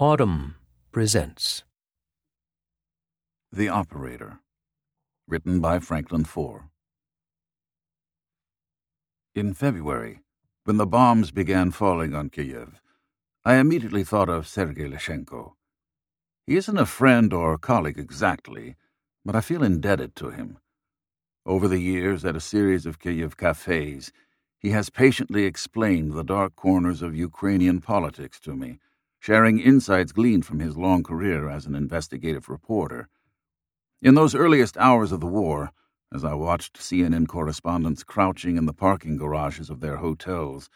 Audm presents The Operator, written by Franklin Foer. In February, when the bombs began falling on Kiev, I immediately thought of Sergei Leshchenko. He isn't a friend or colleague exactly, but I feel indebted to him. Over the years, at a series of Kiev cafes, he has patiently explained the dark corners of Ukrainian politics to me, sharing insights gleaned from his long career as an investigative reporter. In those earliest hours of the war, as I watched CNN correspondents crouching in the parking garages of their hotels,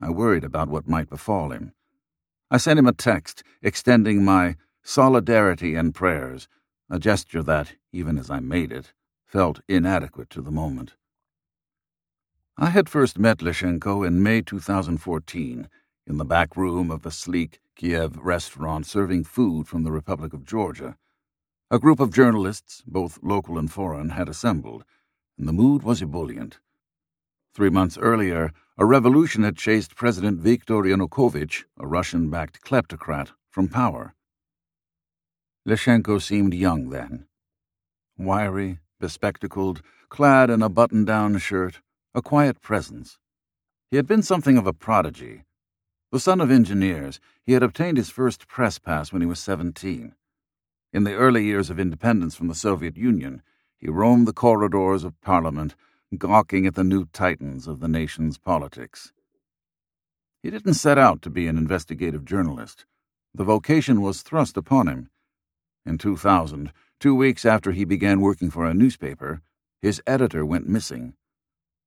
I worried about what might befall him. I sent him a text extending my solidarity and prayers, a gesture that, even as I made it, felt inadequate to the moment. I had first met Leshchenko in May 2014 in the back room of a sleek Kiev restaurant serving food from the Republic of Georgia. A group of journalists, both local and foreign, had assembled, and the mood was ebullient. Three months earlier, a revolution had chased President Viktor Yanukovych, a Russian backed kleptocrat, from power. Leshchenko seemed young then. Wiry, bespectacled, clad in a button down shirt, a quiet presence. He had been something of a prodigy. The son of engineers, he had obtained his first press pass when he was 17. In the early years of independence from the Soviet Union, he roamed the corridors of Parliament, gawking at the new titans of the nation's politics. He didn't set out to be an investigative journalist. The vocation was thrust upon him. In 2000, two weeks after he began working for a newspaper, his editor went missing.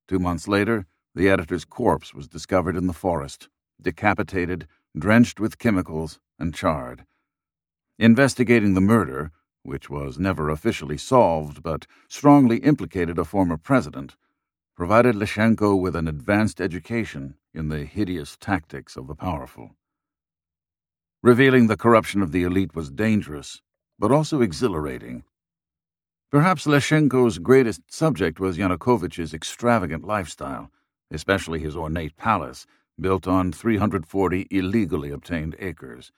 Two months later, the editor's corpse was discovered in the forest, decapitated, drenched with chemicals, and charred. Investigating the murder, which was never officially solved but strongly implicated a former president, provided Leshchenko with an advanced education in the hideous tactics of the powerful. Revealing the corruption of the elite was dangerous, but also exhilarating. Perhaps Leshchenko's greatest subject was Yanukovych's extravagant lifestyle, especially his ornate palace, built on 340 illegally obtained acres.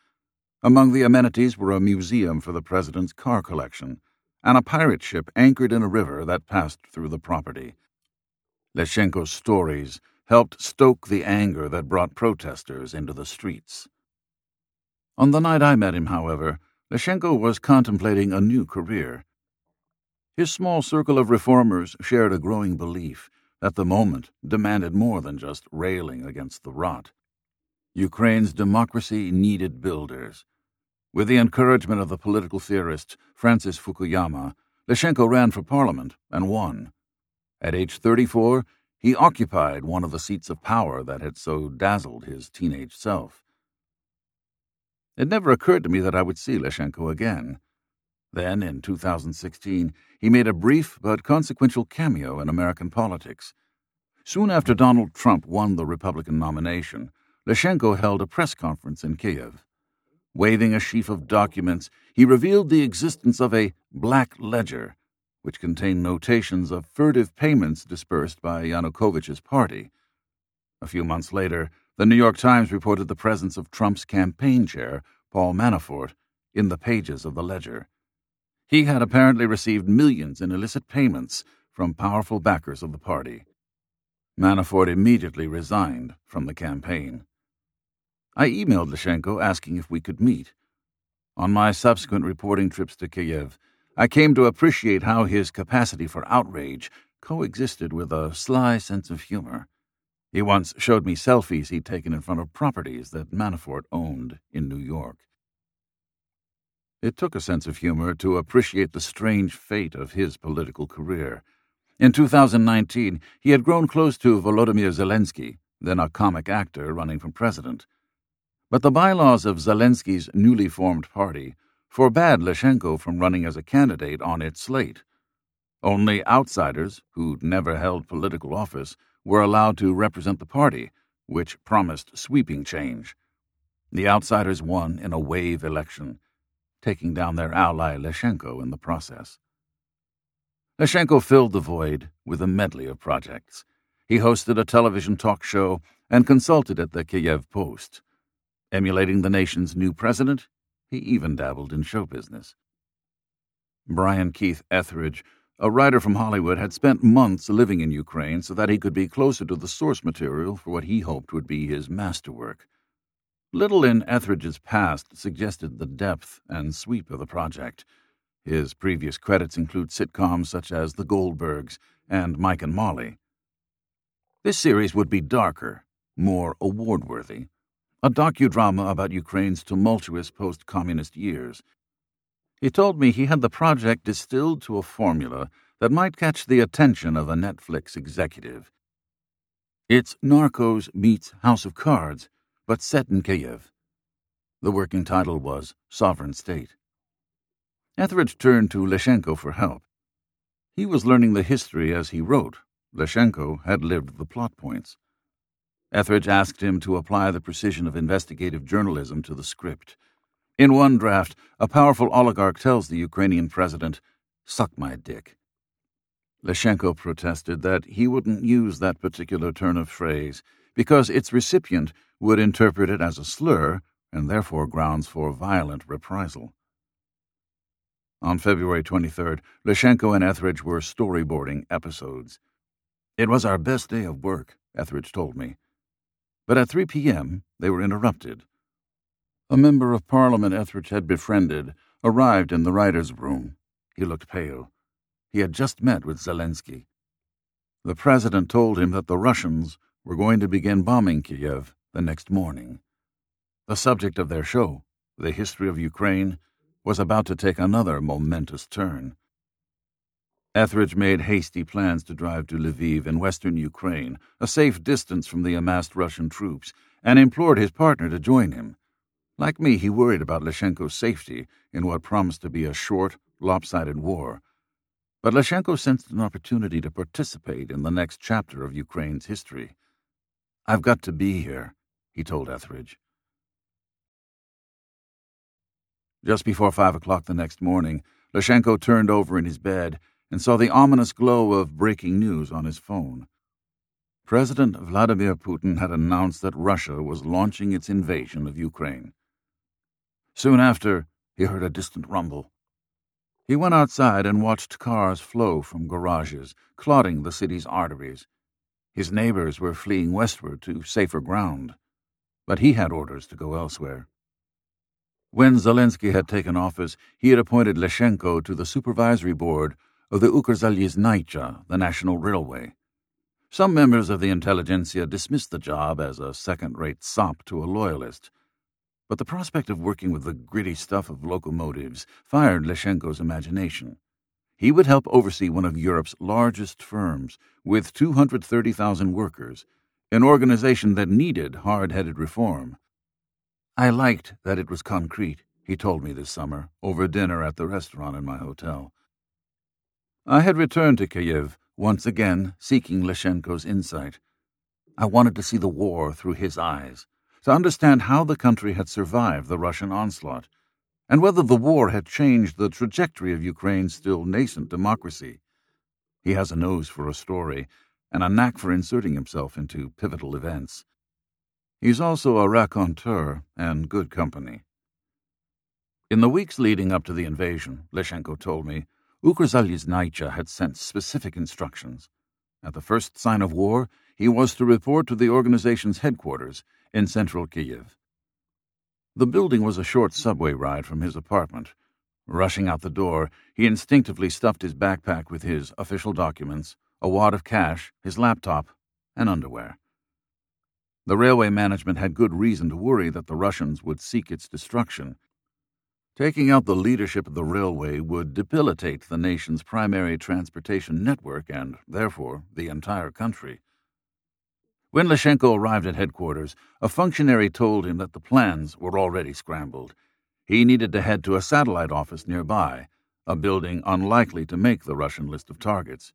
Among the amenities were a museum for the president's car collection and a pirate ship anchored in a river that passed through the property. Leshchenko's stories helped stoke the anger that brought protesters into the streets. On the night I met him, however, Leshchenko was contemplating a new career. His small circle of reformers shared a growing belief that the moment demanded more than just railing against the rot. Ukraine's democracy needed builders. With the encouragement of the political theorist Francis Fukuyama, Leshchenko ran for parliament and won. At age 34, he occupied one of the seats of power that had so dazzled his teenage self. It never occurred to me that I would see Leshchenko again. Then, in 2016, he made a brief but consequential cameo in American politics. Soon after Donald Trump won the Republican nomination, Leshchenko held a press conference in Kiev. Waving a sheaf of documents, he revealed the existence of a black ledger, which contained notations of furtive payments dispersed by Yanukovych's party. A few months later, the New York Times reported the presence of Trump's campaign chair, Paul Manafort, in the pages of the ledger. He had apparently received millions in illicit payments from powerful backers of the party. Manafort immediately resigned from the campaign. I emailed Leshchenko asking if we could meet. On my subsequent reporting trips to Kiev, I came to appreciate how his capacity for outrage coexisted with a sly sense of humor. He once showed me selfies he'd taken in front of properties that Manafort owned in New York. It took a sense of humor to appreciate the strange fate of his political career. In 2019, he had grown close to Volodymyr Zelensky, then a comic actor running for president. But the bylaws of Zelensky's newly formed party forbade Leshchenko from running as a candidate on its slate. Only outsiders, who'd never held political office, were allowed to represent the party, which promised sweeping change. The outsiders won in a wave election taking down their ally Leshchenko in the process. Leshchenko filled the void with a medley of projects. He hosted a television talk show and consulted at the Kiev Post. Emulating the nation's new president, he even dabbled in show business. Brian Keith Etheridge, a writer from Hollywood, had spent months living in Ukraine so that he could be closer to the source material for what he hoped would be his masterwork. Little in Etheridge's past suggested the depth and sweep of the project. His previous credits include sitcoms such as The Goldbergs and Mike and Molly. This series would be darker, more award worthy, a docudrama about Ukraine's tumultuous post communist years. He told me he had the project distilled to a formula that might catch the attention of a Netflix executive. It's Narcos meets House of Cards, but set in Kiev. The working title was Sovereign State. Etheridge turned to Leshchenko for help. He was learning the history as he wrote. Leshchenko had lived the plot points. Etheridge asked him to apply the precision of investigative journalism to the script. In one draft, a powerful oligarch tells the Ukrainian president, Suck my dick. Leshchenko protested that he wouldn't use that particular turn of phrase because its recipient would interpret it as a slur and therefore grounds for violent reprisal. On February 23rd, Leshchenko and Etheridge were storyboarding episodes. It was our best day of work, Etheridge told me. But at 3 p.m., they were interrupted. A member of Parliament Etheridge had befriended arrived in the writer's room. He looked pale. He had just met with Zelensky. The president told him that the Russians were going to begin bombing Kiev the next morning. The subject of their show, the history of Ukraine, was about to take another momentous turn. Etheridge made hasty plans to drive to Lviv in western Ukraine, a safe distance from the amassed Russian troops, and implored his partner to join him. Like me, he worried about Leshchenko's safety in what promised to be a short, lopsided war. But Leshchenko sensed an opportunity to participate in the next chapter of Ukraine's history. I've got to be here, he told Etheridge. Just before five o'clock the next morning, Leshchenko turned over in his bed and saw the ominous glow of breaking news on his phone. President Vladimir Putin had announced that Russia was launching its invasion of Ukraine. Soon after, he heard a distant rumble. He went outside and watched cars flow from garages, clogging the city's arteries. His neighbors were fleeing westward to safer ground, but he had orders to go elsewhere. When Zelensky had taken office, he had appointed Leshchenko to the supervisory board of the Ukrzaliznytsia, the national railway. Some members of the intelligentsia dismissed the job as a second-rate sop to a loyalist, but the prospect of working with the gritty stuff of locomotives fired Leshchenko's imagination. He would help oversee one of Europe's largest firms, with 230,000 workers, an organization that needed hard-headed reform. I liked that it was concrete, he told me this summer, over dinner at the restaurant in my hotel. I had returned to Kiev, once again seeking Leshchenko's insight. I wanted to see the war through his eyes, to understand how the country had survived the Russian onslaught, and whether the war had changed the trajectory of Ukraine's still nascent democracy. He has a nose for a story, and a knack for inserting himself into pivotal events. He's also a raconteur and good company. In the weeks leading up to the invasion, Leshchenko told me, Ukrzaliznytsia had sent specific instructions. At the first sign of war, he was to report to the organization's headquarters in central Kiev. The building was a short subway ride from his apartment. Rushing out the door, he instinctively stuffed his backpack with his official documents, a wad of cash, his laptop, and underwear. The railway management had good reason to worry that the Russians would seek its destruction. Taking out the leadership of the railway would debilitate the nation's primary transportation network and, therefore, the entire country. When Leshchenko arrived at headquarters, a functionary told him that the plans were already scrambled. He needed to head to a satellite office nearby, a building unlikely to make the Russian list of targets.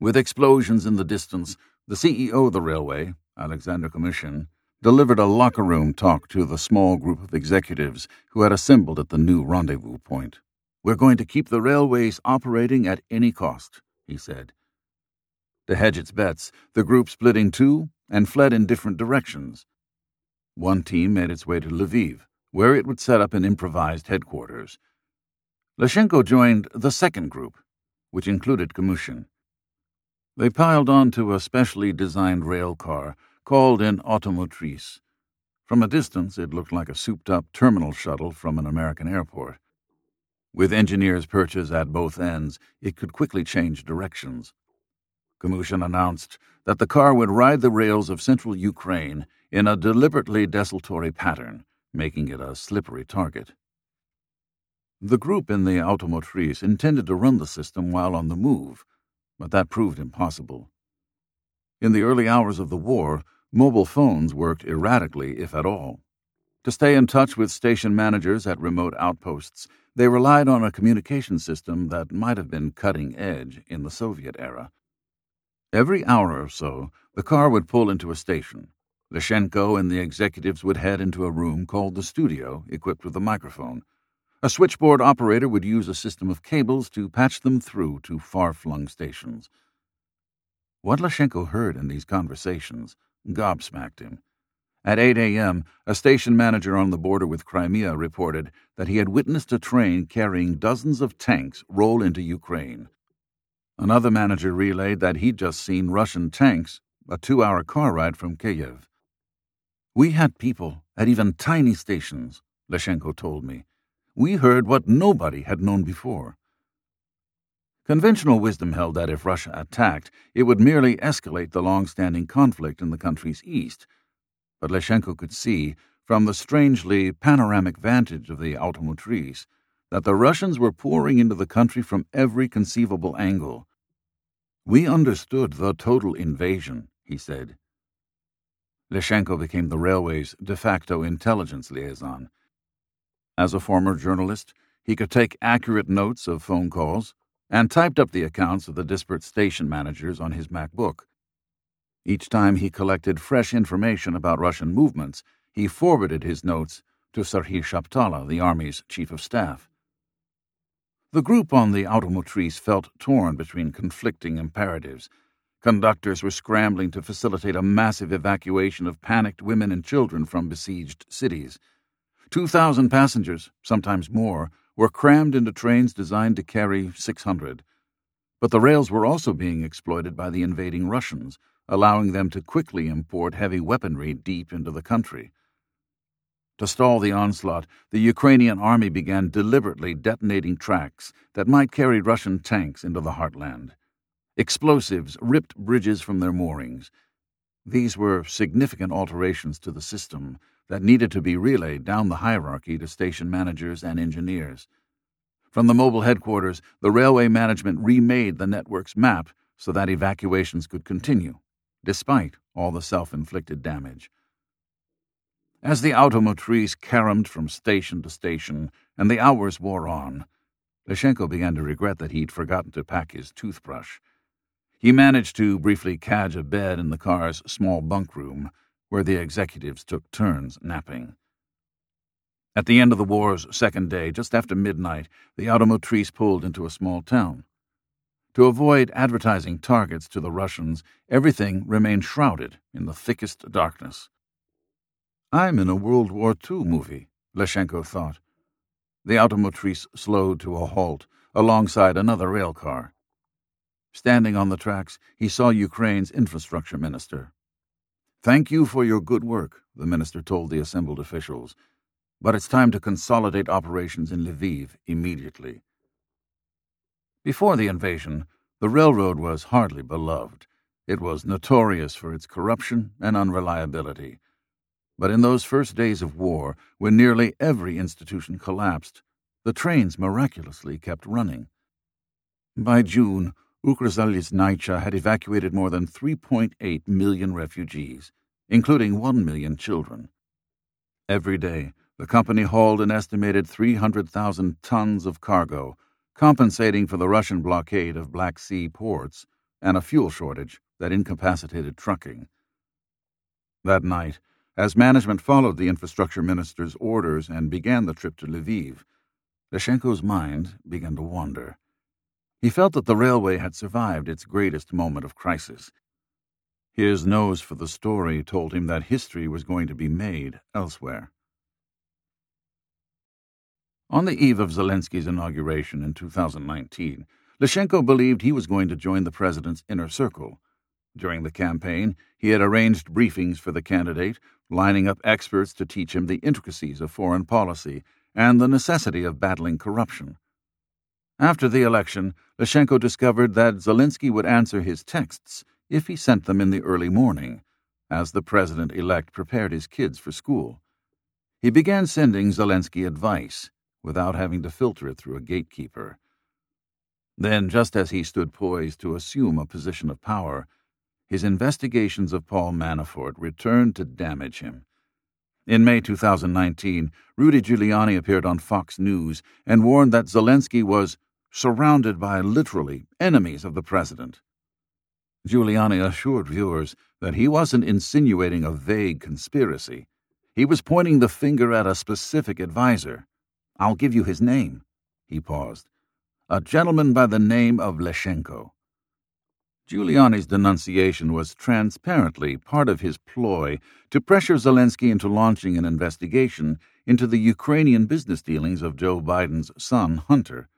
With explosions in the distance, the CEO of the railway, Alexander Kamyshin, delivered a locker room talk to the small group of executives who had assembled at the new rendezvous point. We're going to keep the railways operating at any cost, he said. To hedge its bets, the group split in two and fled in different directions. One team made its way to Lviv, where it would set up an improvised headquarters. Leshchenko joined the second group, which included Kamyshin. They piled onto a specially designed rail car called an automotrice. From a distance, it looked like a souped up terminal shuttle from an American airport. With engineers' perches at both ends, it could quickly change directions. Kamyshin announced that the car would ride the rails of central Ukraine in a deliberately desultory pattern, making it a slippery target. The group in the automotrice intended to run the system while on the move, but that proved impossible. In the early hours of the war, mobile phones worked erratically, if at all. To stay in touch with station managers at remote outposts, they relied on a communication system that might have been cutting edge in the Soviet era. Every hour or so, the car would pull into a station. Leshchenko and the executives would head into a room called the studio, equipped with a microphone. A switchboard operator would use a system of cables to patch them through to far flung stations. What Leshchenko heard in these conversations gobsmacked him. At 8 a.m., a station manager on the border with Crimea reported that he had witnessed a train carrying dozens of tanks roll into Ukraine. Another manager relayed that he'd just seen Russian tanks a two hour car ride from Kiev. We had people at even tiny stations, Leshchenko told me we heard what nobody had known before. Conventional wisdom held that if Russia attacked, it would merely escalate the long standing conflict in the country's east. But Leshchenko could see, from the strangely panoramic vantage of the automotrice, that the Russians were pouring into the country from every conceivable angle. We understood the total invasion, he said. Leshchenko became the railway's de facto intelligence liaison. As a former journalist, he could take accurate notes of phone calls and typed up the accounts of the disparate station managers on his MacBook. Each time he collected fresh information about Russian movements, he forwarded his notes to Serhiy Shaptala, the Army's chief of staff. The group on the automotrice felt torn between conflicting imperatives. Conductors were scrambling to facilitate a massive evacuation of panicked women and children from besieged cities. 2,000 passengers, sometimes more, were crammed into trains designed to carry 600. But the rails were also being exploited by the invading Russians, allowing them to quickly import heavy weaponry deep into the country. To stall the onslaught, the Ukrainian army began deliberately detonating tracks that might carry Russian tanks into the heartland. Explosives ripped bridges from their moorings. These were significant alterations to the system that needed to be relayed down the hierarchy to station managers and engineers. From the mobile headquarters, the railway management remade the network's map so that evacuations could continue, despite all the self inflicted damage. As the automotrice caromed from station to station and the hours wore on, Leshchenko began to regret that he'd forgotten to pack his toothbrush. He managed to briefly cadge a bed in the car's small bunk room where the executives took turns napping. At the end of the war's second day, just after midnight, the automotrice pulled into a small town. To avoid advertising targets to the Russians, everything remained shrouded in the thickest darkness. I'm in a World War II movie, Leshchenko thought. The automotrice slowed to a halt alongside another rail car. Standing on the tracks, he saw Ukraine's infrastructure minister, Thank you for your good work, the minister told the assembled officials, but it's time to consolidate operations in Lviv immediately. Before the invasion, the railroad was hardly beloved. It was notorious for its corruption and unreliability. But in those first days of war, when nearly every institution collapsed, the trains miraculously kept running. By June, Ukrzaliznytsia had evacuated more than 3.8 million refugees, including 1 million children. Every day, the company hauled an estimated 300,000 tons of cargo, compensating for the Russian blockade of Black Sea ports and a fuel shortage that incapacitated trucking. That night, as management followed the infrastructure minister's orders and began the trip to Lviv, Leshchenko's mind began to wander. He felt that the railway had survived its greatest moment of crisis. His nose for the story told him that history was going to be made elsewhere. On the eve of Zelensky's inauguration in 2019, Leshchenko believed he was going to join the president's inner circle. During the campaign, he had arranged briefings for the candidate, lining up experts to teach him the intricacies of foreign policy and the necessity of battling corruption. After the election, Leshchenko discovered that Zelensky would answer his texts if he sent them in the early morning, as the president elect prepared his kids for school. He began sending Zelensky advice without having to filter it through a gatekeeper. Then, just as he stood poised to assume a position of power, his investigations of Paul Manafort returned to damage him. In May 2019, Rudy Giuliani appeared on Fox News and warned that Zelensky was surrounded by literally enemies of the president. Giuliani assured viewers that he wasn't insinuating a vague conspiracy. He was pointing the finger at a specific adviser. I'll give you his name. He paused. A gentleman by the name of Leshchenko. Giuliani's denunciation was transparently part of his ploy to pressure Zelensky into launching an investigation into the Ukrainian business dealings of Joe Biden's son, Hunter.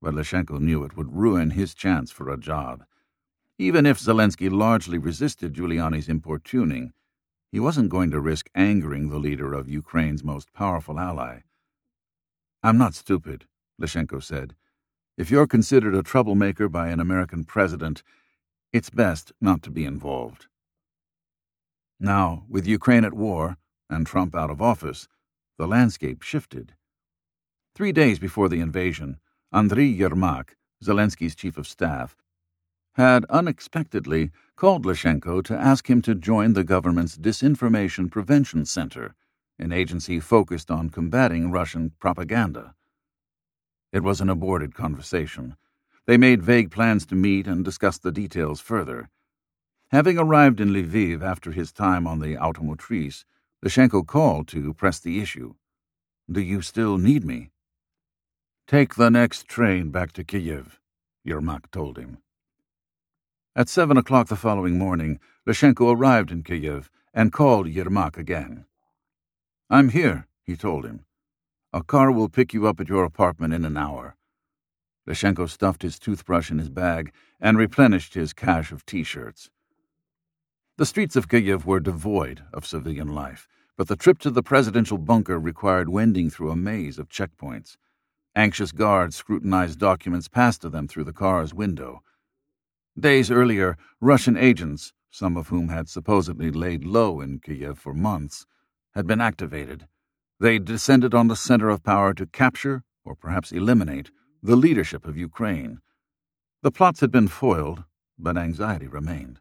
But Leshchenko knew it would ruin his chance for a job. Even if Zelensky largely resisted Giuliani's importuning, he wasn't going to risk angering the leader of Ukraine's most powerful ally. I'm not stupid, Leshchenko said. If you're considered a troublemaker by an American president, it's best not to be involved. Now, with Ukraine at war and Trump out of office, the landscape shifted. Three days before the invasion, Andriy Yermak, Zelensky's chief of staff, had unexpectedly called Leshchenko to ask him to join the government's Disinformation Prevention Center, an agency focused on combating Russian propaganda. It was an aborted conversation. They made vague plans to meet and discuss the details further. Having arrived in Lviv after his time on the Automotrice, Leshchenko called to press the issue. Do you still need me? Take the next train back to Kiev, Yermak told him. At seven o'clock the following morning, Leshchenko arrived in Kiev and called Yermak again. I'm here, he told him. A car will pick you up at your apartment in an hour. Leshchenko stuffed his toothbrush in his bag and replenished his cache of T shirts. The streets of Kiev were devoid of civilian life, but the trip to the presidential bunker required wending through a maze of checkpoints. Anxious guards scrutinized documents passed to them through the car's window. Days earlier, Russian agents, some of whom had supposedly laid low in Kiev for months, had been activated. They descended on the center of power to capture, or perhaps eliminate, the leadership of Ukraine. The plots had been foiled, but anxiety remained.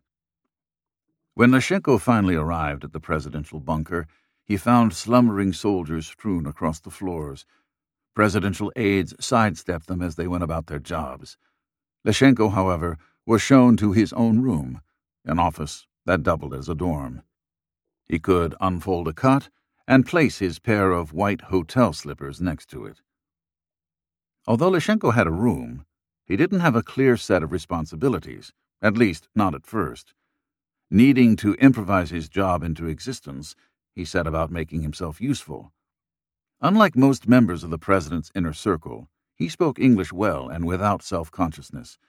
When Leshchenko finally arrived at the presidential bunker, he found slumbering soldiers strewn across the floors. Presidential aides sidestepped them as they went about their jobs. Leshchenko, however, was shown to his own room, an office that doubled as a dorm. He could unfold a cot and place his pair of white hotel slippers next to it. Although Leshchenko had a room, he didn't have a clear set of responsibilities, at least not at first. Needing to improvise his job into existence, he set about making himself useful. Unlike most members of the president's inner circle, he spoke English well and without self consciousness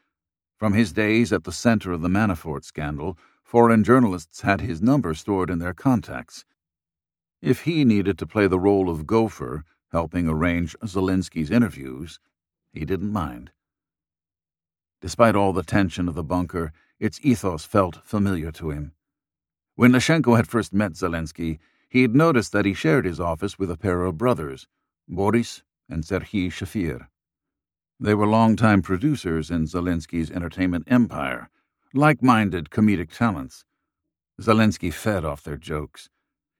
from his days at the center of the Manafort scandal, foreign journalists had his number stored in their contacts. If he needed to play the role of gopher, helping arrange Zelensky's interviews, he didn't mind. Despite all the tension of the bunker, its ethos felt familiar to him. When Leshchenko had first met Zelensky, he had noticed that he shared his office with a pair of brothers, Boris and Serhiy Shefir. They were longtime producers in Zelensky's entertainment empire, like minded comedic talents. Zelensky fed off their jokes.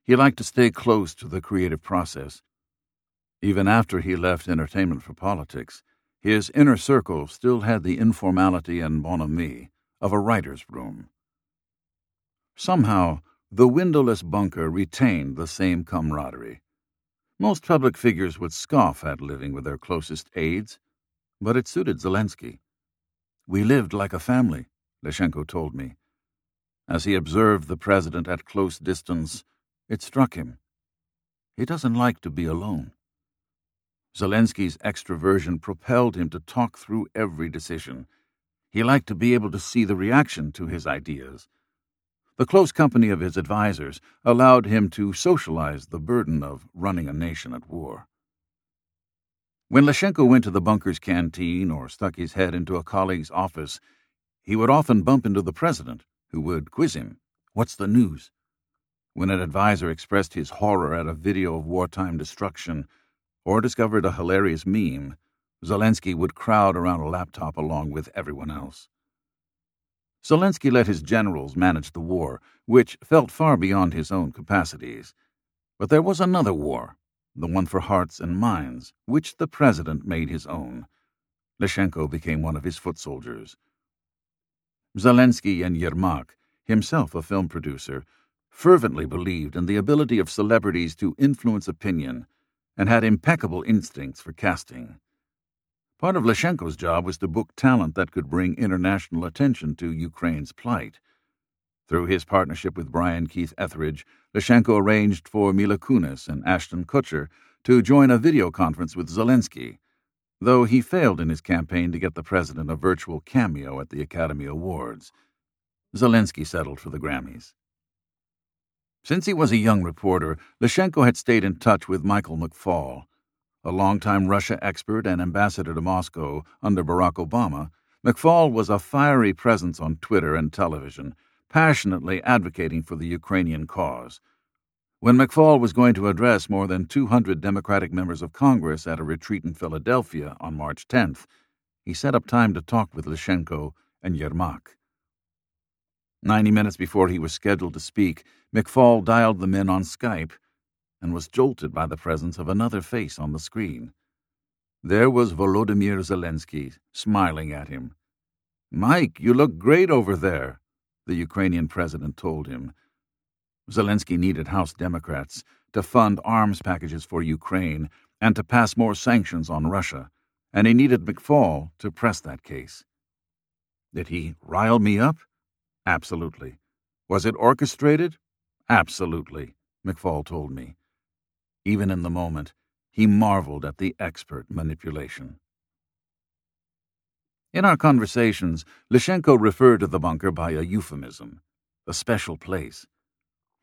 He liked to stay close to the creative process. Even after he left entertainment for politics, his inner circle still had the informality and bonhomie of a writer's room. Somehow, the windowless bunker retained the same camaraderie. Most public figures would scoff at living with their closest aides but it suited Zelensky. We lived like a family, Leshchenko told me. As he observed the president at close distance, it struck him. He doesn't like to be alone. Zelensky's extroversion propelled him to talk through every decision. He liked to be able to see the reaction to his ideas. The close company of his advisers allowed him to socialize the burden of running a nation at war. When Leshchenko went to the bunker's canteen or stuck his head into a colleague's office, he would often bump into the president, who would quiz him What's the news? When an advisor expressed his horror at a video of wartime destruction, or discovered a hilarious meme, Zelensky would crowd around a laptop along with everyone else. Zelensky let his generals manage the war, which felt far beyond his own capacities. But there was another war, the one for hearts and minds, which the president made his own. Leshchenko became one of his foot soldiers. Zelensky and Yermak, himself a film producer, fervently believed in the ability of celebrities to influence opinion and had impeccable instincts for casting. Part of Leshchenko's job was to book talent that could bring international attention to Ukraine's plight. Through his partnership with Brian Keith Etheridge, Leshchenko arranged for Mila Kunis and Ashton Kutcher to join a video conference with Zelensky, though he failed in his campaign to get the president a virtual cameo at the Academy Awards. Zelensky settled for the Grammys. Since he was a young reporter, Leshchenko had stayed in touch with Michael McFaul. A longtime Russia expert and ambassador to Moscow under Barack Obama, McFaul was a fiery presence on Twitter and television, passionately advocating for the Ukrainian cause. When McFaul was going to address more than 200 Democratic members of Congress at a retreat in Philadelphia on March 10th, he set up time to talk with Leshchenko and Yermak. Ninety minutes before he was scheduled to speak, McFaul dialed them in on Skype and was jolted by the presence of another face on the screen. There was Volodymyr Zelensky, smiling at him. Mike, you look great over there, the Ukrainian president told him. Zelensky needed House Democrats to fund arms packages for Ukraine and to pass more sanctions on Russia, and he needed McFaul to press that case. Did he rile me up? Absolutely. Was it orchestrated? Absolutely, McFaul told me. Even in the moment, he marveled at the expert manipulation. In our conversations, Leshchenko referred to the bunker by a euphemism, a special place.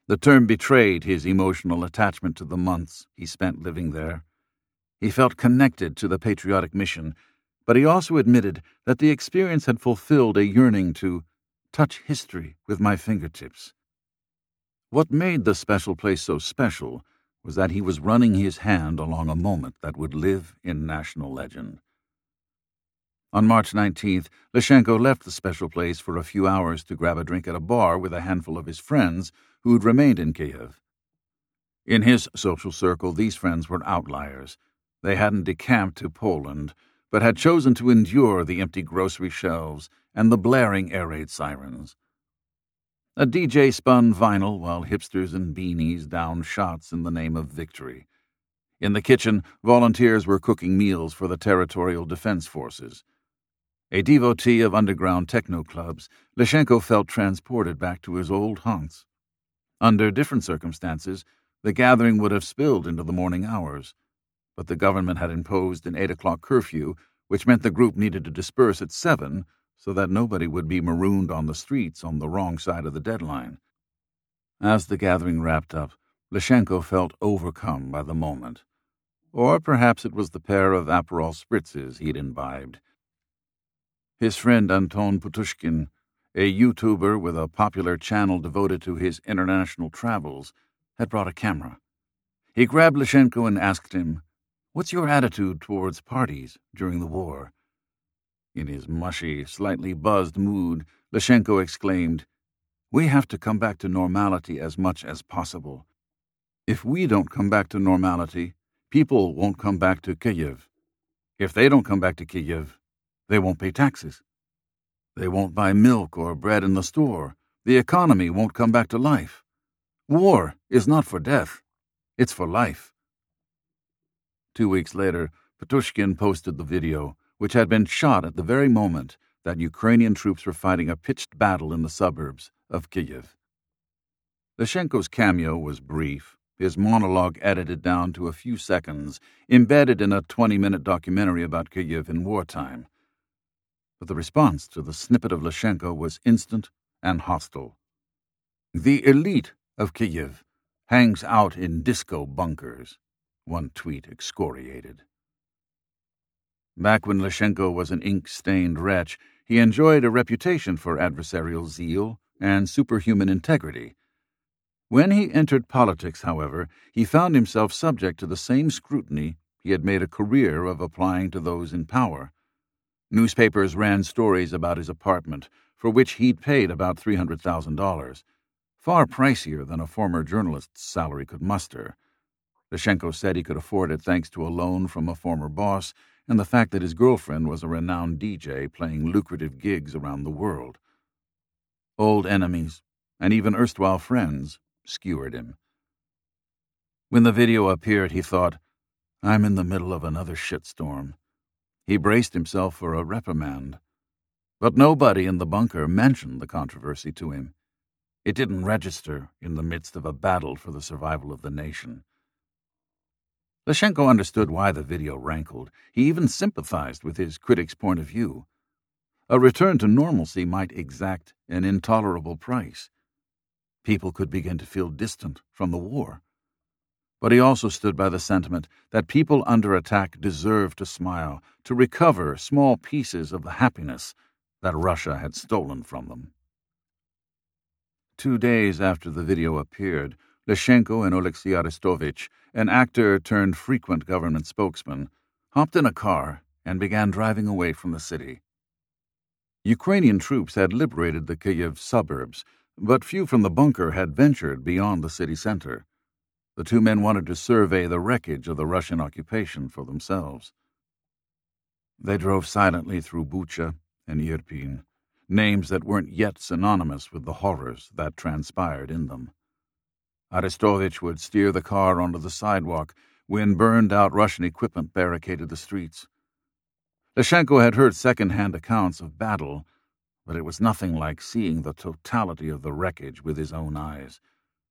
The term betrayed his emotional attachment to the months he spent living there. He felt connected to the patriotic mission, but he also admitted that the experience had fulfilled a yearning to touch history with my fingertips. What made the special place so special was that he was running his hand along a moment that would live in national legend. On March 19th, Leshchenko left the special place for a few hours to grab a drink at a bar with a handful of his friends who'd remained in Kiev. In his social circle, these friends were outliers. They hadn't decamped to Poland, but had chosen to endure the empty grocery shelves and the blaring air raid sirens. A DJ spun vinyl while hipsters and beanies downed shots in the name of victory. In the kitchen, volunteers were cooking meals for the territorial defense forces. A devotee of underground techno clubs, Leshchenko felt transported back to his old haunts. Under different circumstances, the gathering would have spilled into the morning hours, but the government had imposed an eight o'clock curfew, which meant the group needed to disperse at seven so that nobody would be marooned on the streets on the wrong side of the deadline. As the gathering wrapped up, Leshchenko felt overcome by the moment. Or perhaps it was the pair of Aperol spritzes he'd imbibed. His friend Anton Ptushkin, a YouTuber with a popular channel devoted to his international travels, had brought a camera. He grabbed Leshchenko and asked him, What's your attitude towards parties during the war? In his mushy, slightly buzzed mood, Leshchenko exclaimed, We have to come back to normality as much as possible. If we don't come back to normality, people won't come back to Kiev. If they don't come back to Kiev, they won't pay taxes. They won't buy milk or bread in the store. The economy won't come back to life. War is not for death, it's for life. Two weeks later, Ptushkin posted the video which had been shot at the very moment that Ukrainian troops were fighting a pitched battle in the suburbs of Kiev. Leshchenko's cameo was brief, his monologue edited down to a few seconds, embedded in a 20 minute documentary about Kiev in wartime. But the response to the snippet of Leshchenko was instant and hostile. The elite of Kiev hangs out in disco bunkers, one tweet excoriated. Back when Leshchenko was an ink stained wretch, he enjoyed a reputation for adversarial zeal and superhuman integrity when he entered politics, however, he found himself subject to the same scrutiny he had made a career of applying to those in power. Newspapers ran stories about his apartment, for which he'd paid about $300,000, far pricier than a former journalist's salary could muster. Leshchenko said he could afford it thanks to a loan from a former boss and the fact that his girlfriend was a renowned DJ playing lucrative gigs around the world. Old enemies, and even erstwhile friends, skewered him. When the video appeared, he thought, I'm in the middle of another shitstorm. He braced himself for a reprimand. But nobody in the bunker mentioned the controversy to him. It didn't register in the midst of a battle for the survival of the nation. Leshchenko understood why the video rankled. He even sympathized with his critic's point of view. A return to normalcy might exact an intolerable price people could begin to feel distant from the war. But he also stood by the sentiment that people under attack deserve to smile, to recover small pieces of the happiness that Russia had stolen from them. Two days after the video appeared, Leshchenko and Alexei Arestovich, an actor turned frequent government spokesman, hopped in a car and began driving away from the city. Ukrainian troops had liberated the Kiev suburbs but few from the bunker had ventured beyond the city center. The two men wanted to survey the wreckage of the Russian occupation for themselves. They drove silently through Bucha and Irpin, names that weren't yet synonymous with the horrors that transpired in them. Arestovich would steer the car onto the sidewalk when burned out Russian equipment barricaded the streets. Leshchenko had heard second hand accounts of battle but it was nothing like seeing the totality of the wreckage with his own eyes.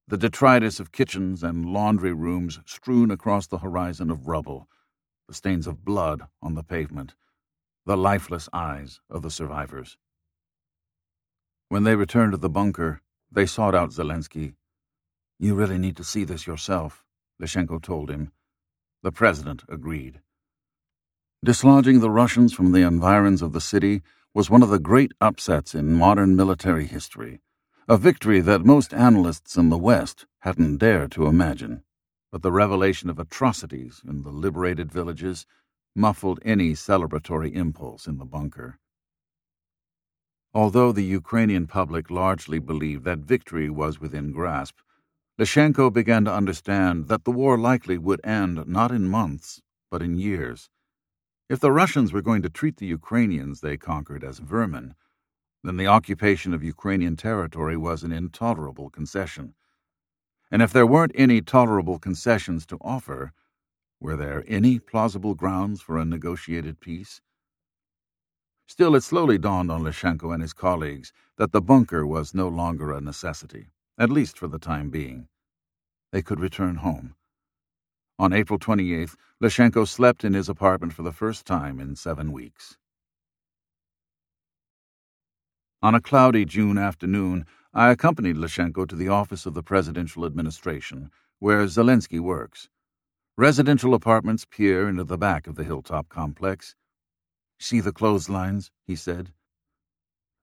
The detritus of kitchens and laundry rooms strewn across the horizon of rubble, the stains of blood on the pavement, the lifeless eyes of the survivors. When they returned to the bunker, they sought out Zelensky. You really need to see this yourself, Leshchenko told him. The president agreed. Dislodging the Russians from the environs of the city was one of the great upsets in modern military history, a victory that most analysts in the West hadn't dared to imagine. But the revelation of atrocities in the liberated villages muffled any celebratory impulse in the bunker. Although the Ukrainian public largely believed that victory was within grasp, Leshchenko began to understand that the war likely would end not in months, but in years. If the Russians were going to treat the Ukrainians they conquered as vermin, then the occupation of Ukrainian territory was an intolerable concession. And if there weren't any tolerable concessions to offer, were there any plausible grounds for a negotiated peace? Still, it slowly dawned on Leshchenko and his colleagues that the bunker was no longer a necessity, at least for the time being. They could return home. On April 28th, Leshchenko slept in his apartment for the first time in seven weeks. On a cloudy June afternoon, I accompanied Leshchenko to the office of the presidential administration, where Zelensky works. Residential apartments peer into the back of the hilltop complex. See the clotheslines, he said.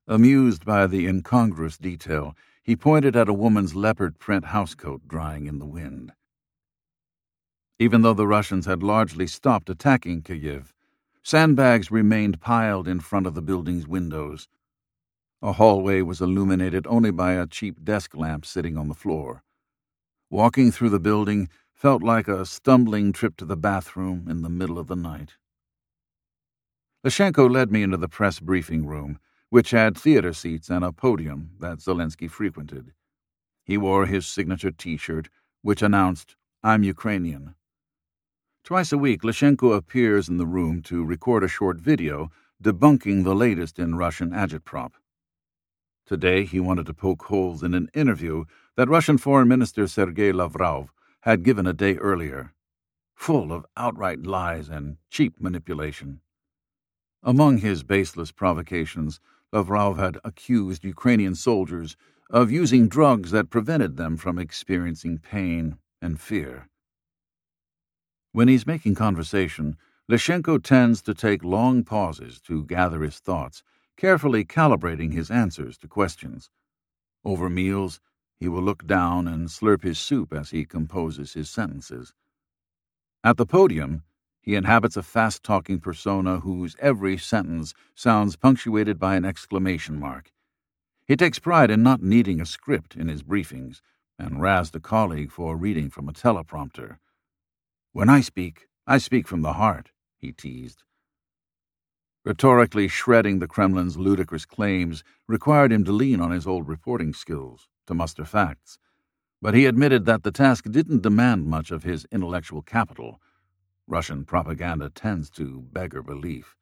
Amused by the incongruous detail, he pointed at a woman's leopard print housecoat drying in the wind. Even though the Russians had largely stopped attacking Kiev, sandbags remained piled in front of the building's windows. A hallway was illuminated only by a cheap desk lamp sitting on the floor. Walking through the building felt like a stumbling trip to the bathroom in the middle of the night. Leshchenko led me into the press briefing room, which had theater seats and a podium that Zelensky frequented. He wore his signature T shirt, which announced, I'm Ukrainian. Twice a week, Leshchenko appears in the room to record a short video debunking the latest in Russian agitprop. Today, he wanted to poke holes in an interview that Russian Foreign Minister Sergei Lavrov had given a day earlier, full of outright lies and cheap manipulation. Among his baseless provocations, Lavrov had accused Ukrainian soldiers of using drugs that prevented them from experiencing pain and fear. When he's making conversation, Leshchenko tends to take long pauses to gather his thoughts, carefully calibrating his answers to questions. Over meals, he will look down and slurp his soup as he composes his sentences. At the podium, he inhabits a fast talking persona whose every sentence sounds punctuated by an exclamation mark. He takes pride in not needing a script in his briefings and razzed a colleague for reading from a teleprompter. When I speak, I speak from the heart, he teased. Rhetorically shredding the Kremlin's ludicrous claims required him to lean on his old reporting skills to muster facts, but he admitted that the task didn't demand much of his intellectual capital. Russian propaganda tends to beggar belief.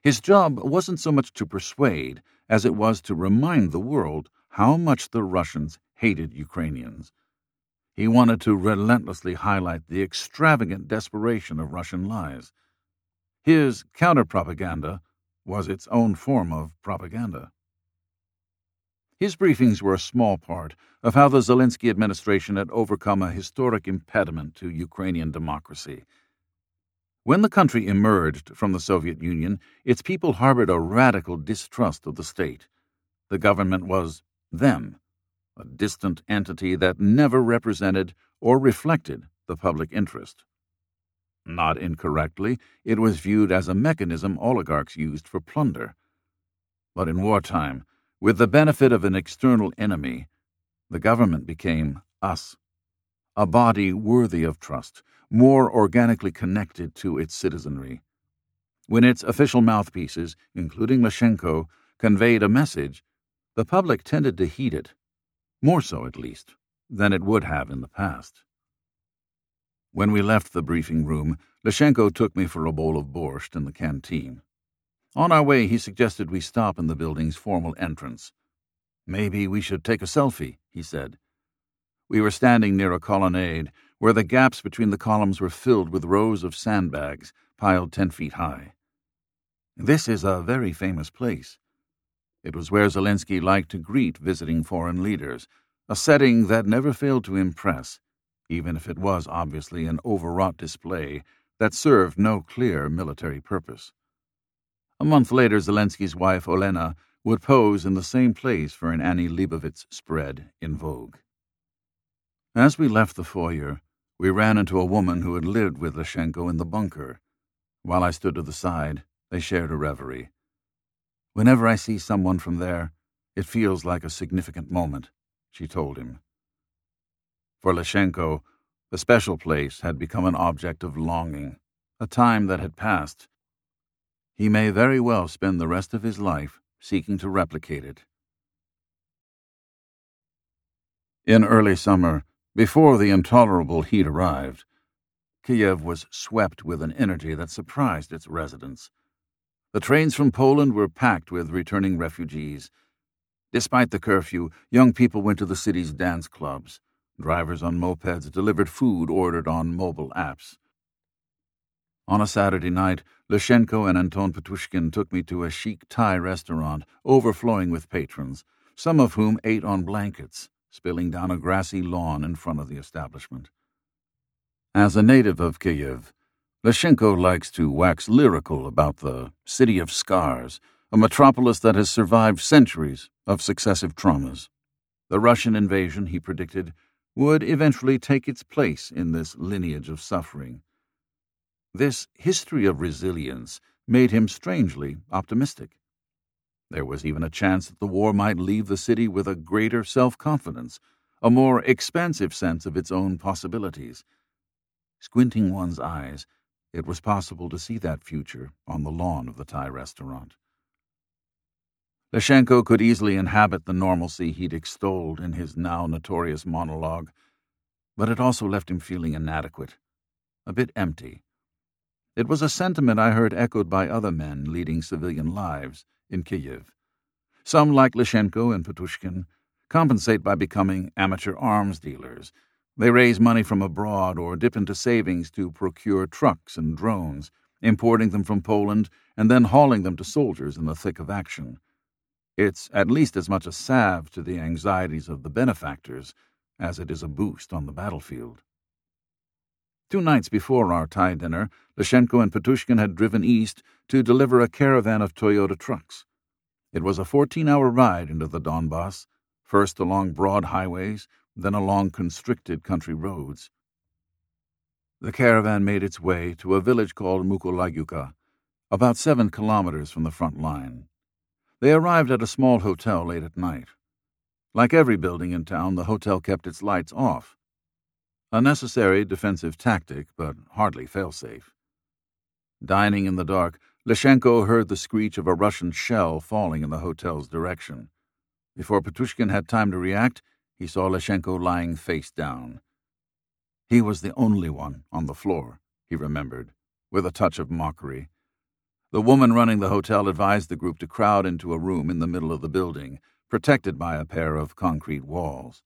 His job wasn't so much to persuade as it was to remind the world how much the Russians hated Ukrainians. He wanted to relentlessly highlight the extravagant desperation of Russian lies. His counter-propaganda was its own form of propaganda. His briefings were a small part of how the Zelensky administration had overcome a historic impediment to Ukrainian democracy. When the country emerged from the Soviet Union, its people harbored a radical distrust of the state. The government was them a distant entity that never represented or reflected the public interest. Not incorrectly, it was viewed as a mechanism oligarchs used for plunder. But in wartime, with the benefit of an external enemy, the government became us, a body worthy of trust, more organically connected to its citizenry. When its official mouthpieces, including Leshchenko, conveyed a message, the public tended to heed it more so, at least, than it would have in the past. When we left the briefing room, Leshchenko took me for a bowl of borscht in the canteen. On our way, he suggested we stop in the building's formal entrance. Maybe we should take a selfie, he said. We were standing near a colonnade where the gaps between the columns were filled with rows of sandbags piled ten feet high. This is a very famous place, it was where Zelensky liked to greet visiting foreign leaders, a setting that never failed to impress, even if it was obviously an overwrought display that served no clear military purpose. A month later, Zelensky's wife, Olena, would pose in the same place for an Annie Leibovitz spread in Vogue. As we left the foyer, we ran into a woman who had lived with Leshchenko in the bunker. While I stood to the side, they shared a reverie. Whenever I see someone from there, it feels like a significant moment, she told him. For Leshchenko, the special place had become an object of longing, a time that had passed. He may very well spend the rest of his life seeking to replicate it. In early summer, before the intolerable heat arrived, Kiev was swept with an energy that surprised its residents. The trains from Poland were packed with returning refugees. Despite the curfew, young people went to the city's dance clubs. Drivers on mopeds delivered food ordered on mobile apps. On a Saturday night, Leshchenko and Anton Ptushkin took me to a chic Thai restaurant overflowing with patrons, some of whom ate on blankets, spilling down a grassy lawn in front of the establishment. As a native of Kiev, Leshchenko likes to wax lyrical about the city of scars, a metropolis that has survived centuries of successive traumas. The Russian invasion, he predicted, would eventually take its place in this lineage of suffering. This history of resilience made him strangely optimistic. There was even a chance that the war might leave the city with a greater self confidence, a more expansive sense of its own possibilities. Squinting one's eyes, it was possible to see that future on the lawn of the Thai restaurant. Leshchenko could easily inhabit the normalcy he'd extolled in his now notorious monologue, but it also left him feeling inadequate, a bit empty. It was a sentiment I heard echoed by other men leading civilian lives in Kiev. Some, like Leshchenko and Ptushkin, compensate by becoming amateur arms dealers. They raise money from abroad or dip into savings to procure trucks and drones, importing them from Poland and then hauling them to soldiers in the thick of action. It's at least as much a salve to the anxieties of the benefactors as it is a boost on the battlefield. Two nights before our Thai dinner, Leshchenko and Ptushkin had driven east to deliver a caravan of Toyota trucks. It was a 14 hour ride into the Donbass, first along broad highways, then along constricted country roads. The caravan made its way to a village called Mykolaivka, about seven kilometers from the front line. They arrived at a small hotel late at night. Like every building in town, the hotel kept its lights off a necessary defensive tactic, but hardly failsafe. Dining in the dark, Leshchenko heard the screech of a Russian shell falling in the hotel's direction. Before Ptushkin had time to react, he saw Leshchenko lying face down. He was the only one on the floor, he remembered, with a touch of mockery. The woman running the hotel advised the group to crowd into a room in the middle of the building, protected by a pair of concrete walls.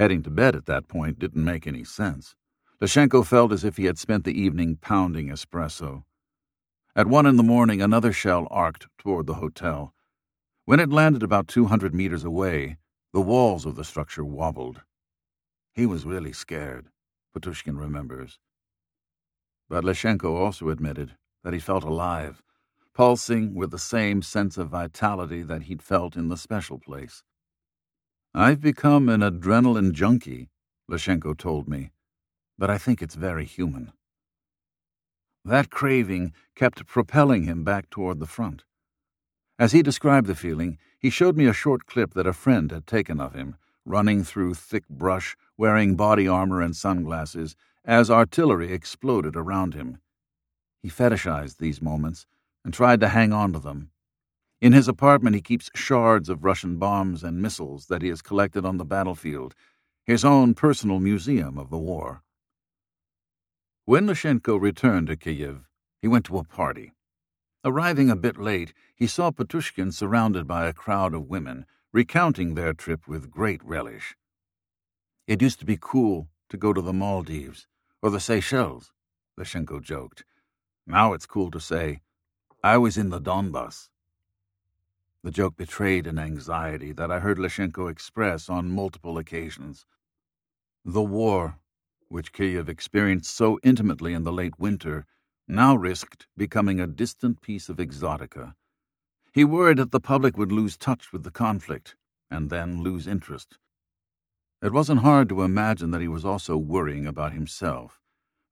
Heading to bed at that point didn't make any sense. Leshchenko felt as if he had spent the evening pounding espresso. At one in the morning, another shell arced toward the hotel. When it landed about 200 meters away, the walls of the structure wobbled. He was really scared, Ptushkin remembers. But Leshchenko also admitted that he felt alive, pulsing with the same sense of vitality that he'd felt in the special place. I've become an adrenaline junkie, Leshchenko told me, but I think it's very human. That craving kept propelling him back toward the front. As he described the feeling, he showed me a short clip that a friend had taken of him, running through thick brush, wearing body armor and sunglasses, as artillery exploded around him. He fetishized these moments and tried to hang on to them, in his apartment, he keeps shards of Russian bombs and missiles that he has collected on the battlefield, his own personal museum of the war. When Leshchenko returned to Kiev, he went to a party. Arriving a bit late, he saw Ptushkin surrounded by a crowd of women, recounting their trip with great relish. It used to be cool to go to the Maldives or the Seychelles, Leshchenko joked. Now it's cool to say, I was in the Donbass. The joke betrayed an anxiety that I heard Leshchenko express on multiple occasions. The war, which Kiev experienced so intimately in the late winter, now risked becoming a distant piece of exotica. He worried that the public would lose touch with the conflict and then lose interest. It wasn't hard to imagine that he was also worrying about himself,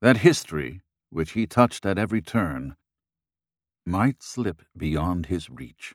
that history, which he touched at every turn, might slip beyond his reach.